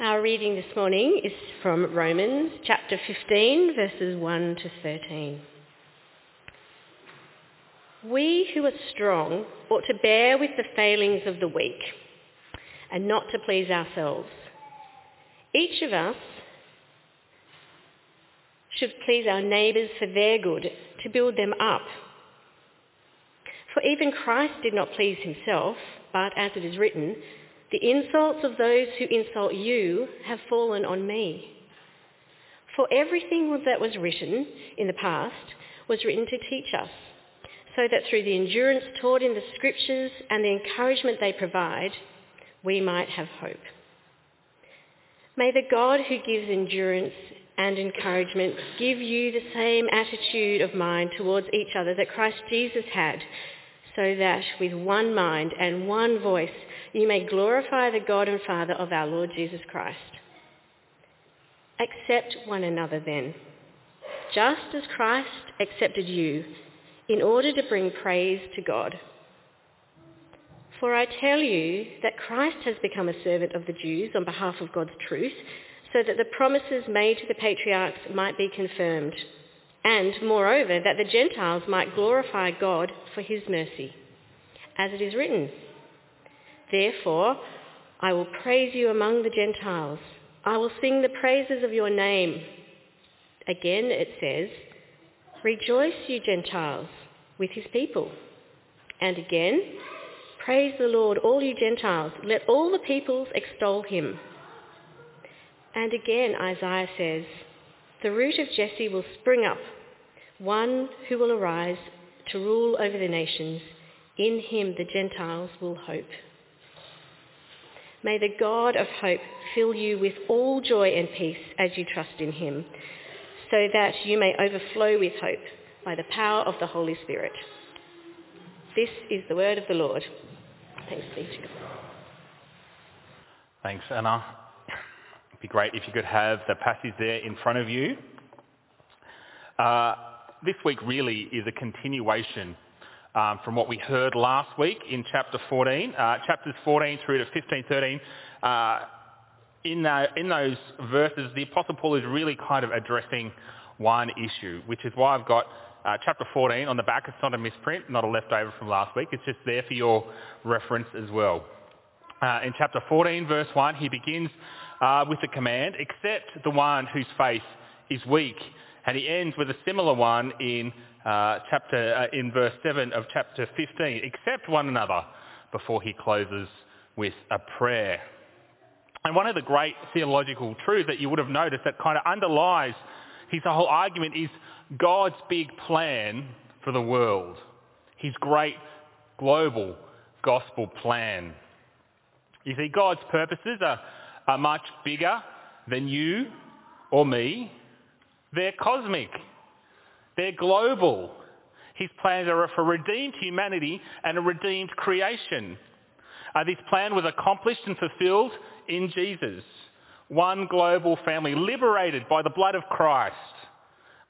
Our reading this morning is from Romans chapter 15, verses 1 to 13. We who are strong ought to bear with the failings of the weak and not to please ourselves. Each of us should please our neighbours for their good, to build them up. For even Christ did not please himself, but as it is written, the insults of those who insult you have fallen on me. For everything that was written in the past was written to teach us, so that through the endurance taught in the scriptures and the encouragement they provide, we might have hope. May the God who gives endurance and encouragement give you the same attitude of mind towards each other that Christ Jesus had, so that with one mind and one voice you may glorify the God and Father of our Lord Jesus Christ. Accept one another then, just as Christ accepted you, in order to bring praise to God. For I tell you that Christ has become a servant of the Jews on behalf of God's truth, so that the promises made to the patriarchs might be confirmed, and moreover that the Gentiles might glorify God for his mercy. As it is written, Therefore I will praise you among the Gentiles. I will sing the praises of your name. Again it says, Rejoice, you Gentiles, with his people. And again, Praise the Lord, all you Gentiles. Let all the peoples extol him. And again Isaiah says, The root of Jesse will spring up, one who will arise to rule over the nations. In him the Gentiles will hope. May the God of hope fill you with all joy and peace as you trust in him, so that you may overflow with hope by the power of the Holy Spirit. This is the word of the Lord. Thanks be to God. Thanks, Anna. It'd be great if you could have the passage there in front of you. Uh, this week really is a continuation um, from what we heard last week in chapter 14, uh, chapters 14 through to 15, 13. Uh, in, the, in those verses, the Apostle Paul is really kind of addressing one issue, which is why I've got uh, chapter 14 on the back. It's not a misprint, not a leftover from last week. It's just there for your reference as well. Uh, in chapter 14, verse 1, he begins uh, with the command, accept the one whose faith is weak. And he ends with a similar one in uh, chapter uh, in verse 7 of chapter 15. Accept one another before he closes with a prayer. And one of the great theological truths that you would have noticed that kind of underlies his whole argument is God's big plan for the world. His great global gospel plan. You see, God's purposes are, are much bigger than you or me. They're cosmic. They're global. His plans are for redeemed humanity and a redeemed creation. Uh, this plan was accomplished and fulfilled in Jesus. One global family liberated by the blood of Christ,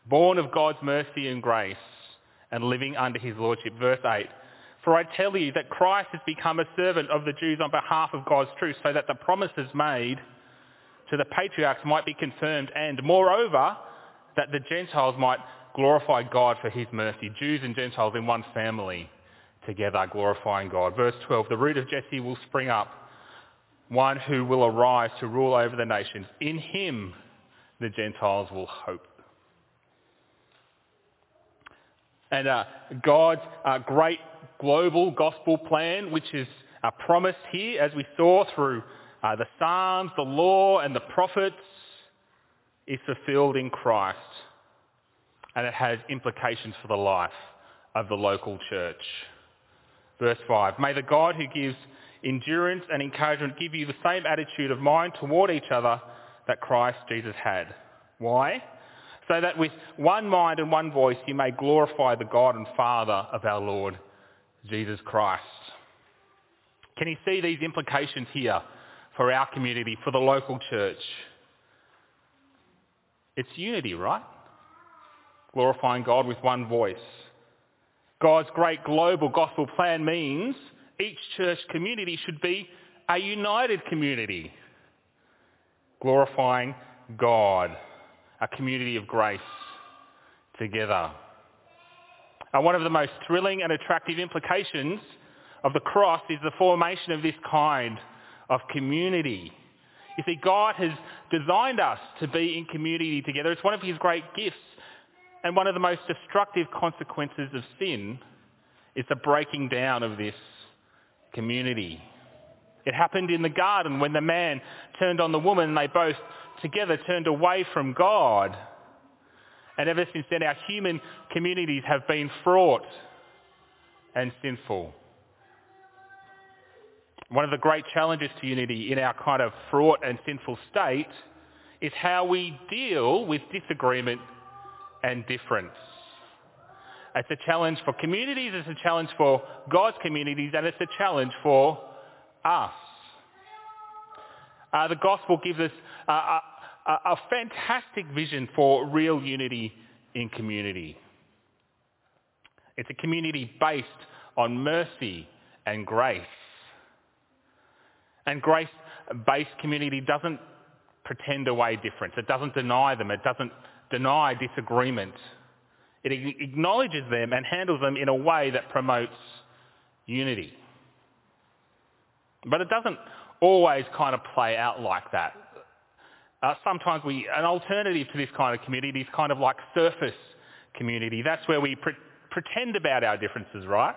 born of God's mercy and grace and living under his lordship. Verse 8. For I tell you that Christ has become a servant of the Jews on behalf of God's truth so that the promises made to the patriarchs might be confirmed and moreover that the Gentiles might glorify God for his mercy. Jews and Gentiles in one family together glorifying God. Verse 12, the root of Jesse will spring up, one who will arise to rule over the nations. In him the Gentiles will hope. And uh, God's uh, great global gospel plan, which is uh, promised here, as we saw through uh, the Psalms, the law, and the prophets, is fulfilled in Christ and it has implications for the life of the local church. Verse 5, may the God who gives endurance and encouragement give you the same attitude of mind toward each other that Christ Jesus had. Why? So that with one mind and one voice you may glorify the God and Father of our Lord Jesus Christ. Can you see these implications here for our community, for the local church? It's unity, right? Glorifying God with one voice. God's great global gospel plan means each church community should be a united community. glorifying God, a community of grace together. Uh, one of the most thrilling and attractive implications of the cross is the formation of this kind of community. You see, God has designed us to be in community together. It's one of his great gifts. And one of the most destructive consequences of sin is the breaking down of this community. It happened in the garden when the man turned on the woman and they both together turned away from God. And ever since then our human communities have been fraught and sinful. One of the great challenges to unity in our kind of fraught and sinful state is how we deal with disagreement and difference. It's a challenge for communities, it's a challenge for God's communities, and it's a challenge for us. Uh, the gospel gives us a, a, a fantastic vision for real unity in community. It's a community based on mercy and grace. And grace-based community doesn't pretend away difference. It doesn't deny them. It doesn't deny disagreement. It acknowledges them and handles them in a way that promotes unity. But it doesn't always kind of play out like that. Uh, sometimes we, an alternative to this kind of community is kind of like surface community. That's where we pre- pretend about our differences, right?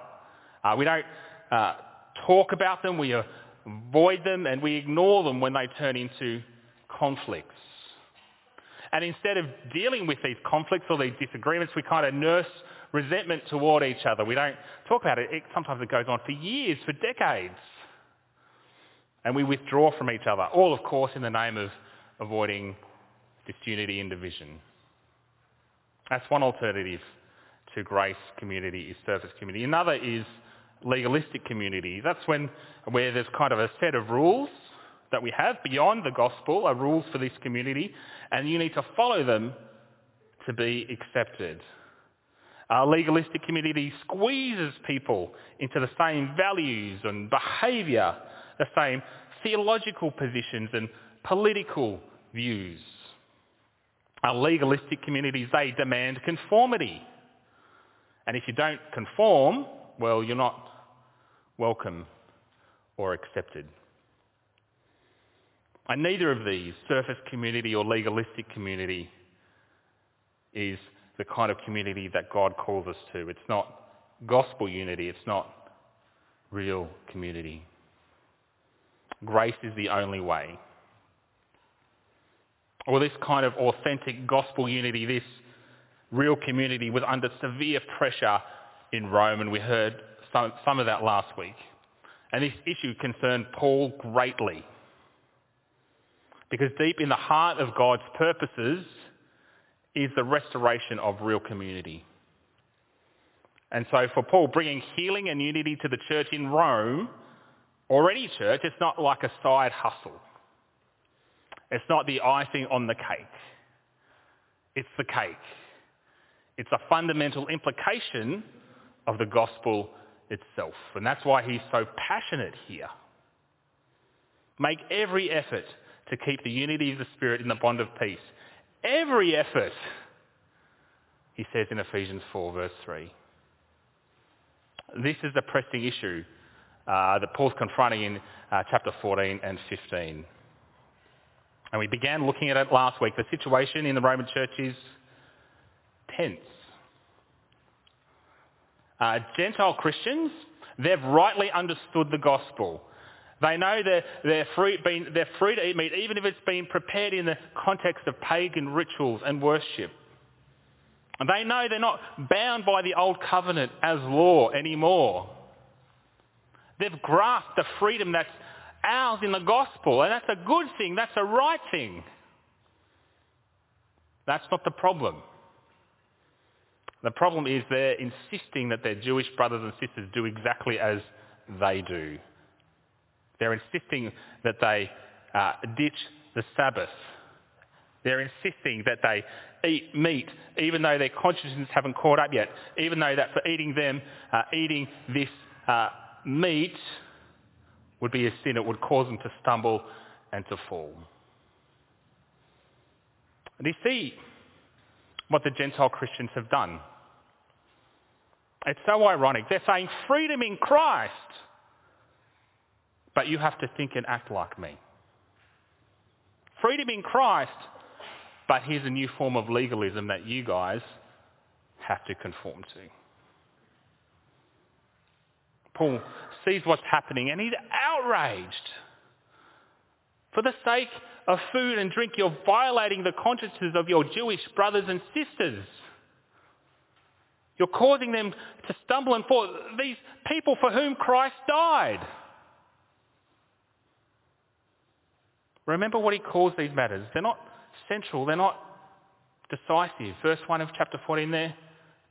Uh, we don't uh, talk about them, we avoid them, and we ignore them when they turn into conflicts. And instead of dealing with these conflicts or these disagreements, we kind of nurse resentment toward each other. We don't talk about it. it sometimes it goes on for years, for decades. And we withdraw from each other, all of course in the name of avoiding disunity and division. That's one alternative to grace community is service community. Another is legalistic community. That's when where there's kind of a set of rules that we have beyond the gospel, are rules for this community, and you need to follow them to be accepted. A legalistic community squeezes people into the same values and behaviour, the same theological positions and political views. Our legalistic communities, they demand conformity. And if you don't conform, well, you're not welcome or accepted. And neither of these, surface community or legalistic community, is the kind of community that God calls us to. It's not gospel unity. It's not real community. Grace is the only way. Or this kind of authentic gospel unity, this real community was under severe pressure in Rome, and we heard some, some of that last week. And this issue concerned Paul greatly. Because deep in the heart of God's purposes is the restoration of real community. And so for Paul, bringing healing and unity to the church in Rome, or any church, it's not like a side hustle. It's not the icing on the cake. It's the cake. It's a fundamental implication of the gospel itself. And that's why he's so passionate here. Make every effort to keep the unity of the Spirit in the bond of peace. Every effort, he says in Ephesians 4 verse 3. This is the pressing issue uh, that Paul's confronting in uh, chapter 14 and 15. And we began looking at it last week. The situation in the Roman church is tense. Uh, Gentile Christians, they've rightly understood the gospel. They know they're, free, been, they're free to eat meat, even if it's been prepared in the context of pagan rituals and worship. And they know they're not bound by the old covenant as law anymore. They've grasped the freedom that's ours in the gospel, and that's a good thing, that's a right thing. That's not the problem. The problem is they're insisting that their Jewish brothers and sisters do exactly as they do. They're insisting that they uh, ditch the Sabbath. They're insisting that they eat meat, even though their consciences haven't caught up yet, even though that for eating them, uh, eating this uh, meat would be a sin. It would cause them to stumble and to fall. Do you see what the Gentile Christians have done? It's so ironic. They're saying freedom in Christ, but you have to think and act like me. Freedom in Christ, but here's a new form of legalism that you guys have to conform to. Paul sees what's happening and he's outraged. For the sake of food and drink, you're violating the consciences of your Jewish brothers and sisters. You're causing them to stumble and fall. These people for whom Christ died. Remember what he calls these matters. They're not central. They're not decisive. Verse 1 of chapter 14 they're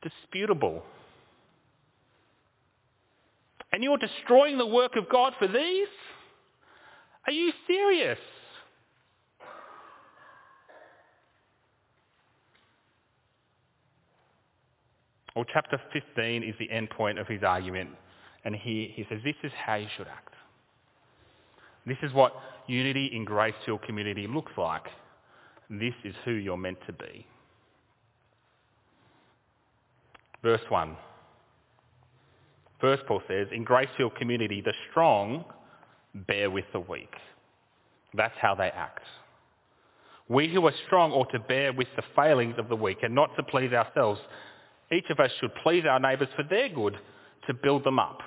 disputable. And you're destroying the work of God for these? Are you serious? Well, chapter 15 is the end point of his argument. And he, he says, this is how you should act. This is what unity in Grace Hill community looks like. This is who you're meant to be. Verse 1. First, Paul says, in grace-filled community, the strong bear with the weak. That's how they act. We who are strong ought to bear with the failings of the weak and not to please ourselves. Each of us should please our neighbours for their good to build them up.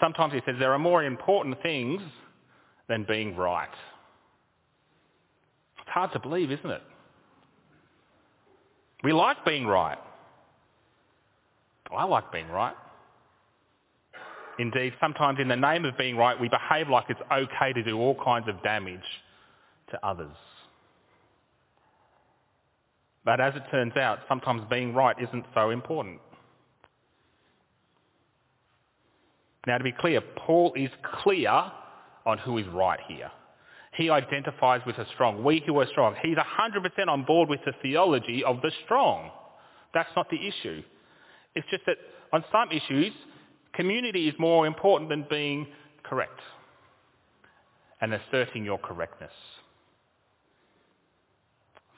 Sometimes he says there are more important things than being right. It's hard to believe, isn't it? We like being right. I like being right. Indeed, sometimes in the name of being right, we behave like it's okay to do all kinds of damage to others. But as it turns out, sometimes being right isn't so important. Now to be clear, Paul is clear on who is right here. He identifies with the strong. We who are strong. He's 100% on board with the theology of the strong. That's not the issue. It's just that on some issues, community is more important than being correct and asserting your correctness.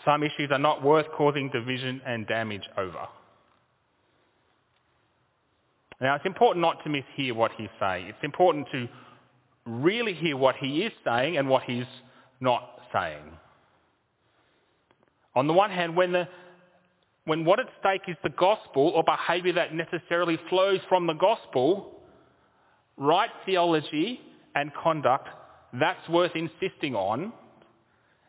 Some issues are not worth causing division and damage over. Now, it's important not to mishear what he's saying. It's important to really hear what he is saying and what he's not saying. On the one hand, when, the, when what at stake is the gospel or behaviour that necessarily flows from the gospel, right theology and conduct, that's worth insisting on,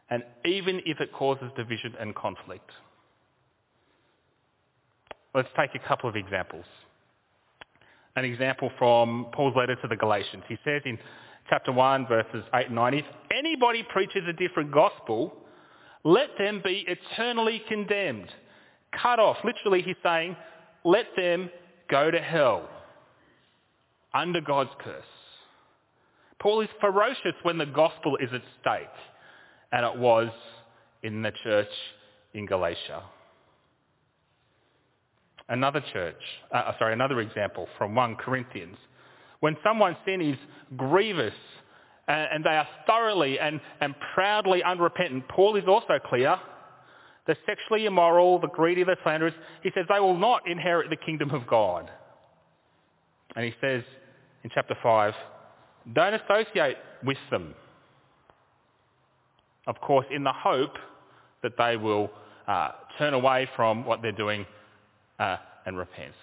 and even if it causes division and conflict. Let's take a couple of examples an example from Paul's letter to the Galatians. He says in chapter 1, verses 8 and 9, if anybody preaches a different gospel, let them be eternally condemned. Cut off. Literally, he's saying, let them go to hell under God's curse. Paul is ferocious when the gospel is at stake, and it was in the church in Galatia. Another church, uh, uh, sorry, another example from 1 Corinthians. When someone's sin is grievous and, and they are thoroughly and, and proudly unrepentant, Paul is also clear. The sexually immoral, the greedy, the slanderers, he says they will not inherit the kingdom of God. And he says in chapter 5, don't associate with them. Of course, in the hope that they will uh, turn away from what they're doing uh, and repents.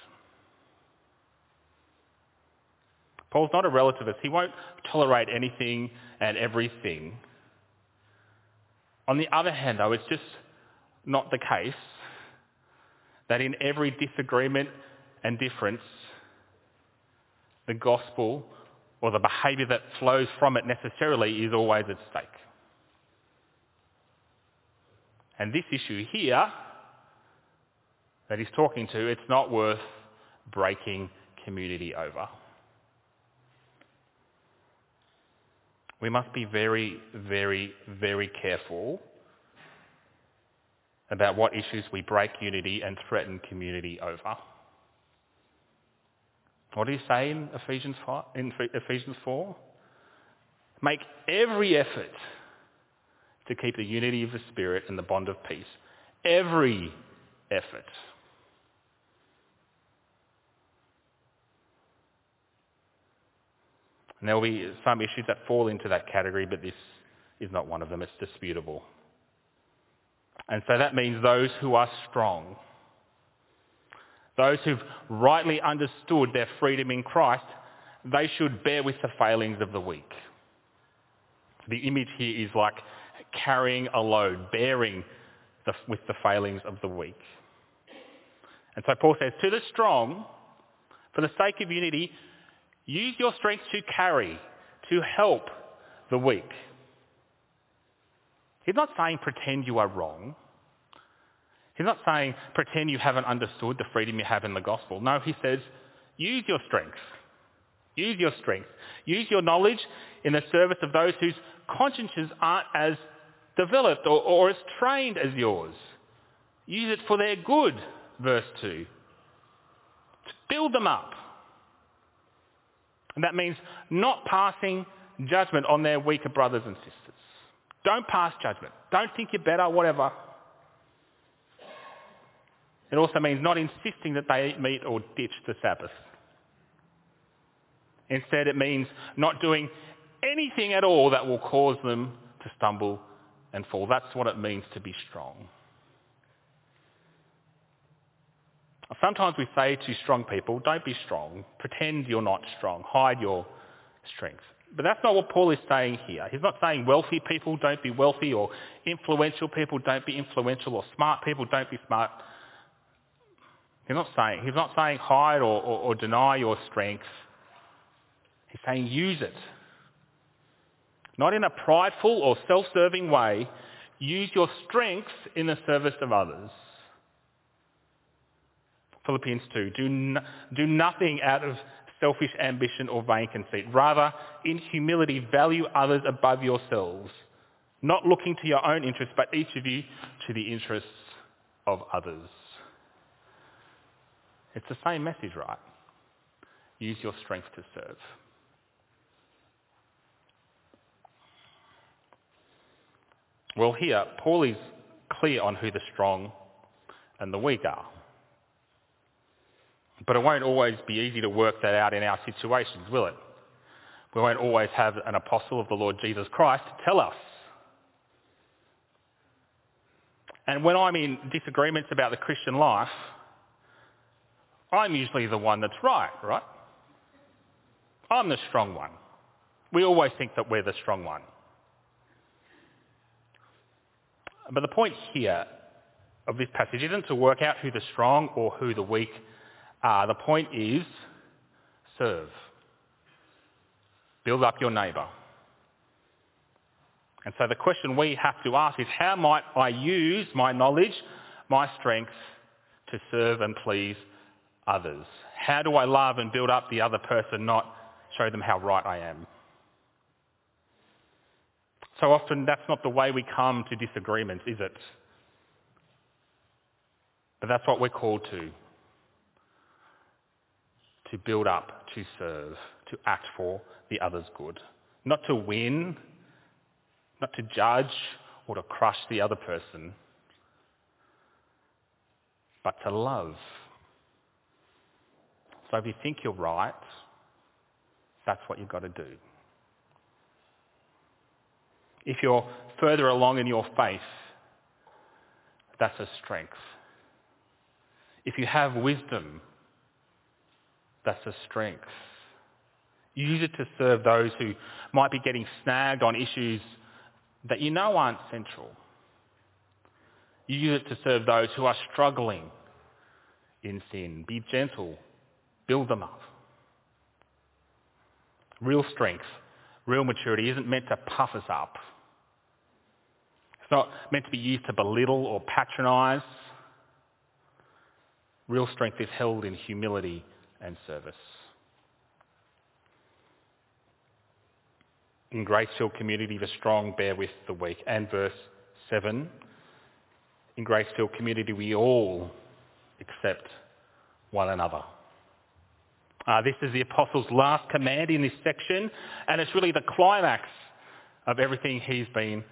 Paul's not a relativist. He won't tolerate anything and everything. On the other hand, though, it's just not the case that in every disagreement and difference, the gospel or the behaviour that flows from it necessarily is always at stake. And this issue here that he's talking to, it's not worth breaking community over. We must be very, very, very careful about what issues we break unity and threaten community over. What do you say in Ephesians 4? In Ephesians 4? Make every effort to keep the unity of the Spirit and the bond of peace. Every effort. And there will be some issues that fall into that category, but this is not one of them. It's disputable. And so that means those who are strong, those who've rightly understood their freedom in Christ, they should bear with the failings of the weak. The image here is like carrying a load, bearing the, with the failings of the weak. And so Paul says, to the strong, for the sake of unity, use your strength to carry, to help the weak. He's not saying pretend you are wrong. He's not saying pretend you haven't understood the freedom you have in the gospel. No, he says use your strength. Use your strength. Use your knowledge in the service of those whose consciences aren't as developed or, or as trained as yours. Use it for their good, verse 2. To build them up. And that means not passing judgment on their weaker brothers and sisters. Don't pass judgment. Don't think you're better, whatever. It also means not insisting that they eat meat or ditch the Sabbath. Instead, it means not doing anything at all that will cause them to stumble and fall. That's what it means to be strong. Sometimes we say to strong people, don't be strong. Pretend you're not strong. Hide your strength. But that's not what Paul is saying here. He's not saying wealthy people don't be wealthy or influential people don't be influential or smart people don't be smart. He's not saying, he's not saying hide or, or, or deny your strength. He's saying use it. Not in a prideful or self-serving way. Use your strength in the service of others. Philippians 2. Do, no, do nothing out of selfish ambition or vain conceit. Rather, in humility, value others above yourselves, not looking to your own interests, but each of you to the interests of others. It's the same message, right? Use your strength to serve. Well, here, Paul is clear on who the strong and the weak are. But it won't always be easy to work that out in our situations, will it? We won't always have an apostle of the Lord Jesus Christ to tell us. And when I'm in disagreements about the Christian life, I'm usually the one that's right, right? I'm the strong one. We always think that we're the strong one. But the point here of this passage isn't to work out who the strong or who the weak are. The point is serve. Build up your neighbour. And so the question we have to ask is how might I use my knowledge, my strength to serve and please others? How do I love and build up the other person, not show them how right I am? So often that's not the way we come to disagreements, is it? But that's what we're called to. To build up, to serve, to act for the other's good. Not to win, not to judge or to crush the other person, but to love. So if you think you're right, that's what you've got to do if you're further along in your faith, that's a strength. If you have wisdom, that's a strength. You use it to serve those who might be getting snagged on issues that you know aren't central. You use it to serve those who are struggling in sin. Be gentle. Build them up. Real strength, real maturity isn't meant to puff us up. It's not meant to be used to belittle or patronise. Real strength is held in humility and service. In grace-filled community, the strong bear with the weak. And verse 7, in grace-filled community, we all accept one another. Uh, this is the Apostle's last command in this section, and it's really the climax of everything he's been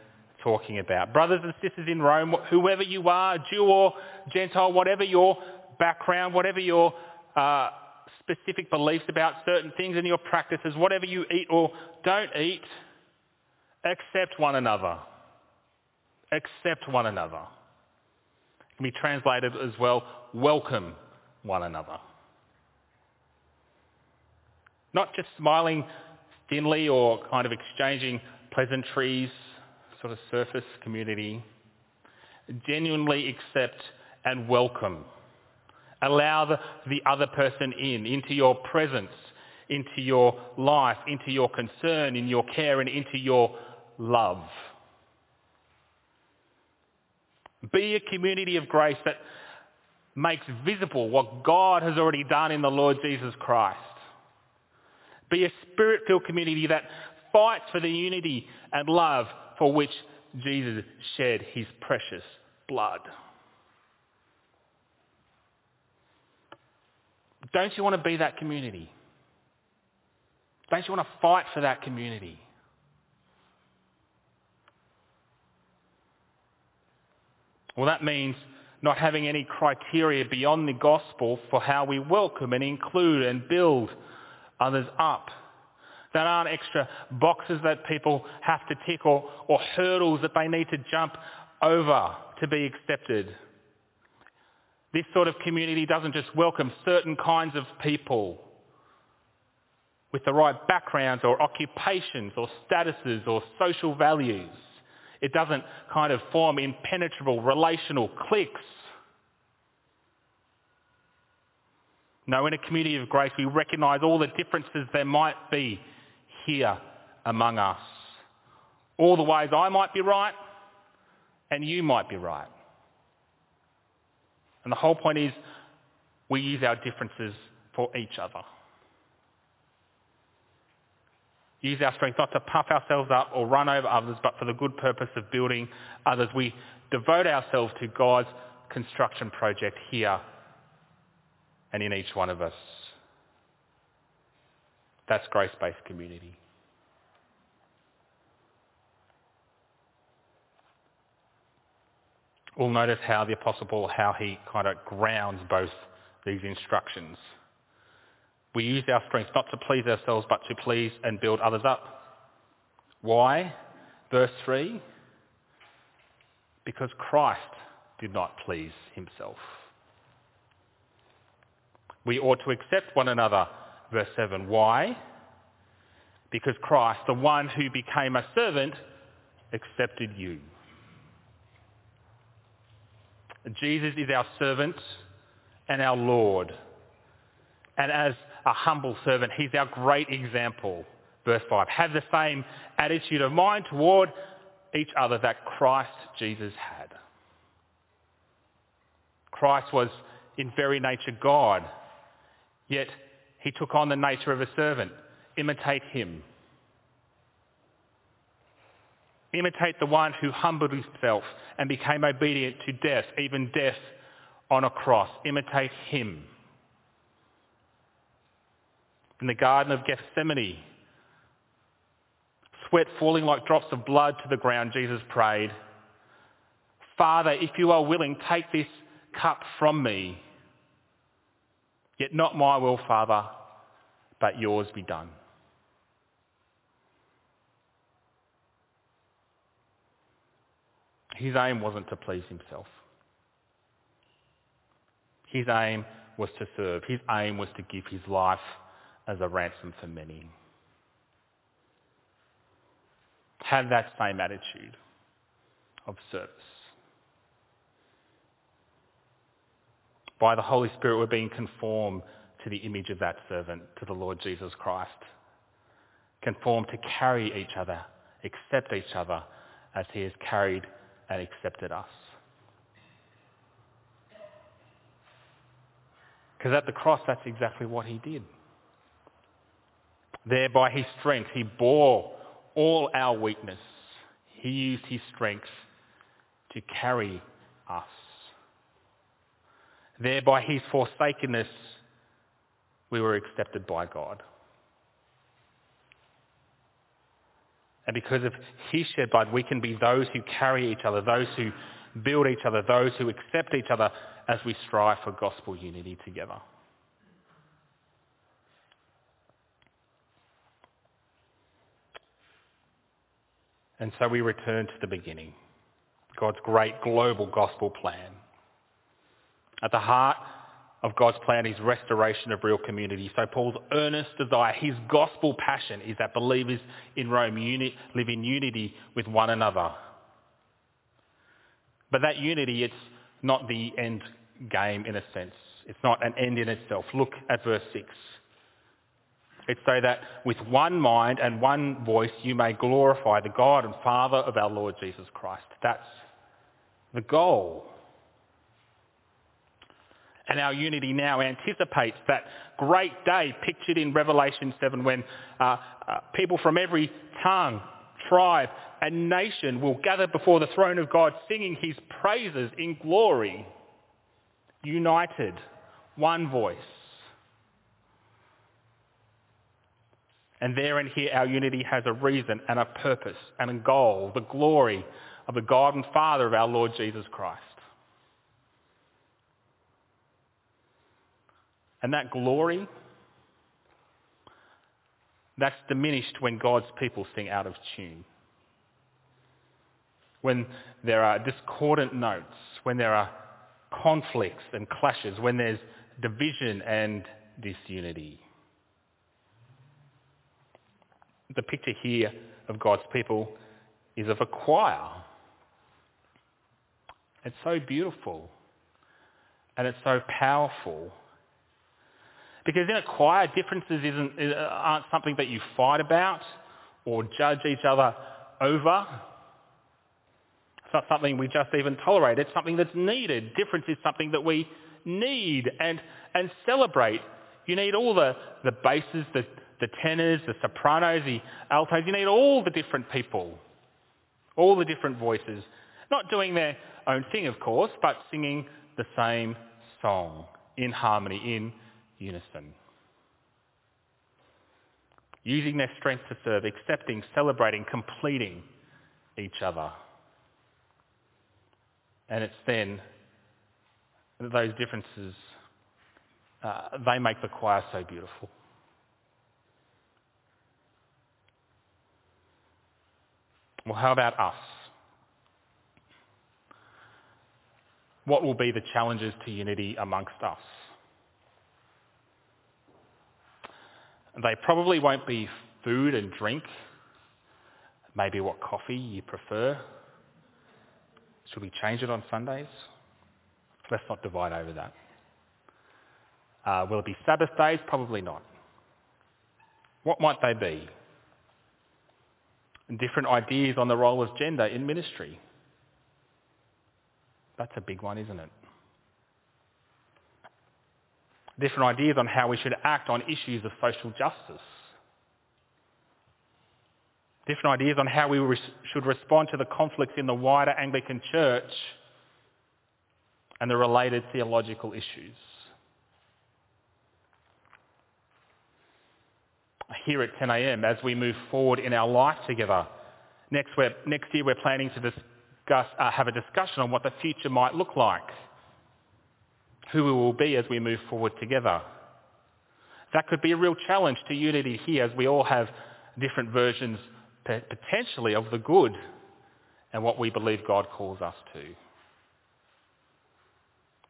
talking about. Brothers and sisters in Rome, whoever you are, Jew or Gentile, whatever your background, whatever your uh, specific beliefs about certain things and your practices, whatever you eat or don't eat, accept one another. Accept one another. It can be translated as well, welcome one another. Not just smiling thinly or kind of exchanging pleasantries, sort of surface community. Genuinely accept and welcome. Allow the, the other person in, into your presence, into your life, into your concern, in your care, and into your love. Be a community of grace that makes visible what God has already done in the Lord Jesus Christ. Be a spirit-filled community that fights for the unity and love for which Jesus shed his precious blood. Don't you want to be that community? Don't you want to fight for that community? Well, that means not having any criteria beyond the gospel for how we welcome and include and build others up. That aren't extra boxes that people have to tick or, or hurdles that they need to jump over to be accepted. This sort of community doesn't just welcome certain kinds of people with the right backgrounds or occupations or statuses or social values. It doesn't kind of form impenetrable relational cliques. No, in a community of grace, we recognise all the differences there might be here among us. All the ways I might be right and you might be right. And the whole point is we use our differences for each other. Use our strength not to puff ourselves up or run over others, but for the good purpose of building others. We devote ourselves to God's construction project here and in each one of us. That's grace-based community. We'll notice how the Apostle Paul, how he kind of grounds both these instructions. We use our strength not to please ourselves, but to please and build others up. Why? Verse 3. Because Christ did not please himself. We ought to accept one another. Verse 7. Why? Because Christ, the one who became a servant, accepted you. Jesus is our servant and our Lord. And as a humble servant, he's our great example. Verse 5. Have the same attitude of mind toward each other that Christ Jesus had. Christ was in very nature God, yet he took on the nature of a servant. Imitate him. Imitate the one who humbled himself and became obedient to death, even death on a cross. Imitate him. In the Garden of Gethsemane, sweat falling like drops of blood to the ground, Jesus prayed, Father, if you are willing, take this cup from me. Yet not my will, Father, but yours be done. His aim wasn't to please himself. His aim was to serve. His aim was to give his life as a ransom for many. Have that same attitude of service. By the Holy Spirit, we're being conformed to the image of that servant, to the Lord Jesus Christ. Conformed to carry each other, accept each other as he has carried and accepted us. Because at the cross, that's exactly what he did. There, by his strength, he bore all our weakness. He used his strength to carry us. There, by his forsakenness, we were accepted by God. And because of his shed blood, we can be those who carry each other, those who build each other, those who accept each other as we strive for gospel unity together. And so we return to the beginning, God's great global gospel plan. At the heart of God's plan is restoration of real community. So Paul's earnest desire, his gospel passion is that believers in Rome uni- live in unity with one another. But that unity, it's not the end game in a sense. It's not an end in itself. Look at verse 6. It's so that with one mind and one voice you may glorify the God and Father of our Lord Jesus Christ. That's the goal. And our unity now anticipates that great day pictured in Revelation 7 when uh, uh, people from every tongue, tribe and nation will gather before the throne of God singing his praises in glory, united, one voice. And there and here our unity has a reason and a purpose and a goal, the glory of the God and Father of our Lord Jesus Christ. And that glory, that's diminished when God's people sing out of tune. When there are discordant notes, when there are conflicts and clashes, when there's division and disunity. The picture here of God's people is of a choir. It's so beautiful and it's so powerful because in a choir, differences isn't, aren't something that you fight about or judge each other over. It's not something we just even tolerate. It's something that's needed. Difference is something that we need and, and celebrate. You need all the, the basses, the, the tenors, the sopranos, the altos. You need all the different people, all the different voices. Not doing their own thing, of course, but singing the same song in harmony, in unison. Using their strength to serve, accepting, celebrating, completing each other. And it's then that those differences, uh, they make the choir so beautiful. Well, how about us? What will be the challenges to unity amongst us? They probably won't be food and drink, maybe what coffee you prefer. Should we change it on Sundays? Let's not divide over that. Uh, will it be Sabbath days? Probably not. What might they be? Different ideas on the role of gender in ministry. That's a big one, isn't it? Different ideas on how we should act on issues of social justice. Different ideas on how we res- should respond to the conflicts in the wider Anglican Church and the related theological issues. Here at 10am, as we move forward in our life together, next, next year we're planning to discuss, uh, have a discussion on what the future might look like who we will be as we move forward together. That could be a real challenge to unity here as we all have different versions potentially of the good and what we believe God calls us to.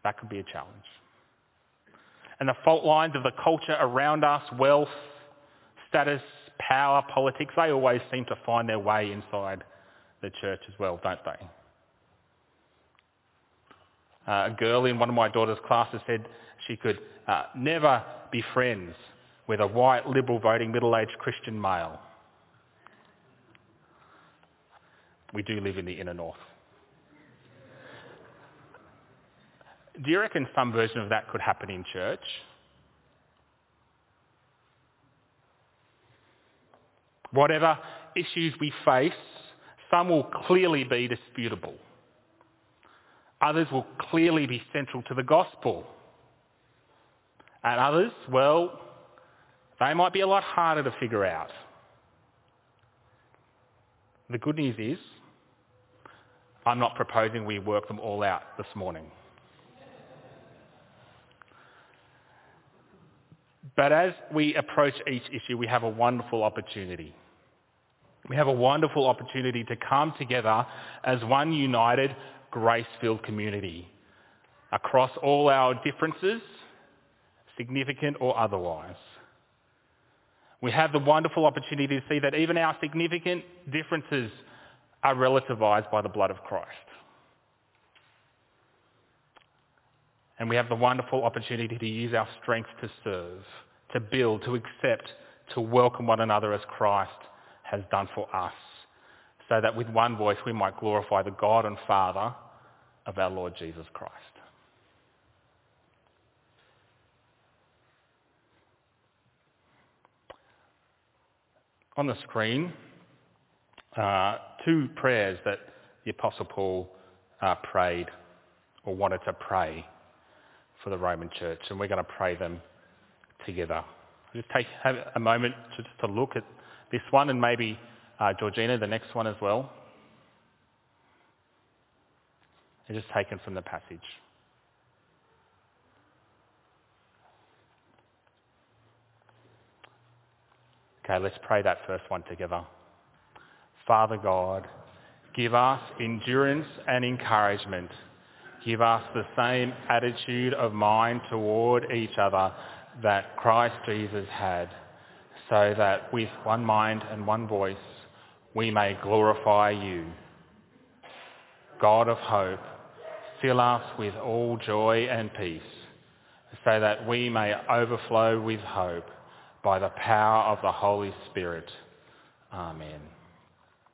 That could be a challenge. And the fault lines of the culture around us, wealth, status, power, politics, they always seem to find their way inside the church as well, don't they? Uh, a girl in one of my daughter's classes said she could uh, never be friends with a white, liberal voting, middle-aged Christian male. We do live in the inner north. Do you reckon some version of that could happen in church? Whatever issues we face, some will clearly be disputable. Others will clearly be central to the gospel. And others, well, they might be a lot harder to figure out. The good news is, I'm not proposing we work them all out this morning. But as we approach each issue, we have a wonderful opportunity. We have a wonderful opportunity to come together as one united, grace-filled community across all our differences, significant or otherwise. We have the wonderful opportunity to see that even our significant differences are relativized by the blood of Christ. And we have the wonderful opportunity to use our strength to serve, to build, to accept, to welcome one another as Christ has done for us, so that with one voice we might glorify the God and Father of our Lord Jesus Christ. On the screen, uh, two prayers that the Apostle Paul uh, prayed or wanted to pray for the Roman Church, and we're going to pray them together. Just take have a moment to, to look at this one and maybe uh, Georgina, the next one as well. Just taken from the passage. Okay, let's pray that first one together. Father God, give us endurance and encouragement. Give us the same attitude of mind toward each other that Christ Jesus had, so that with one mind and one voice we may glorify you. God of hope, fill us with all joy and peace, so that we may overflow with hope by the power of the Holy Spirit. Amen.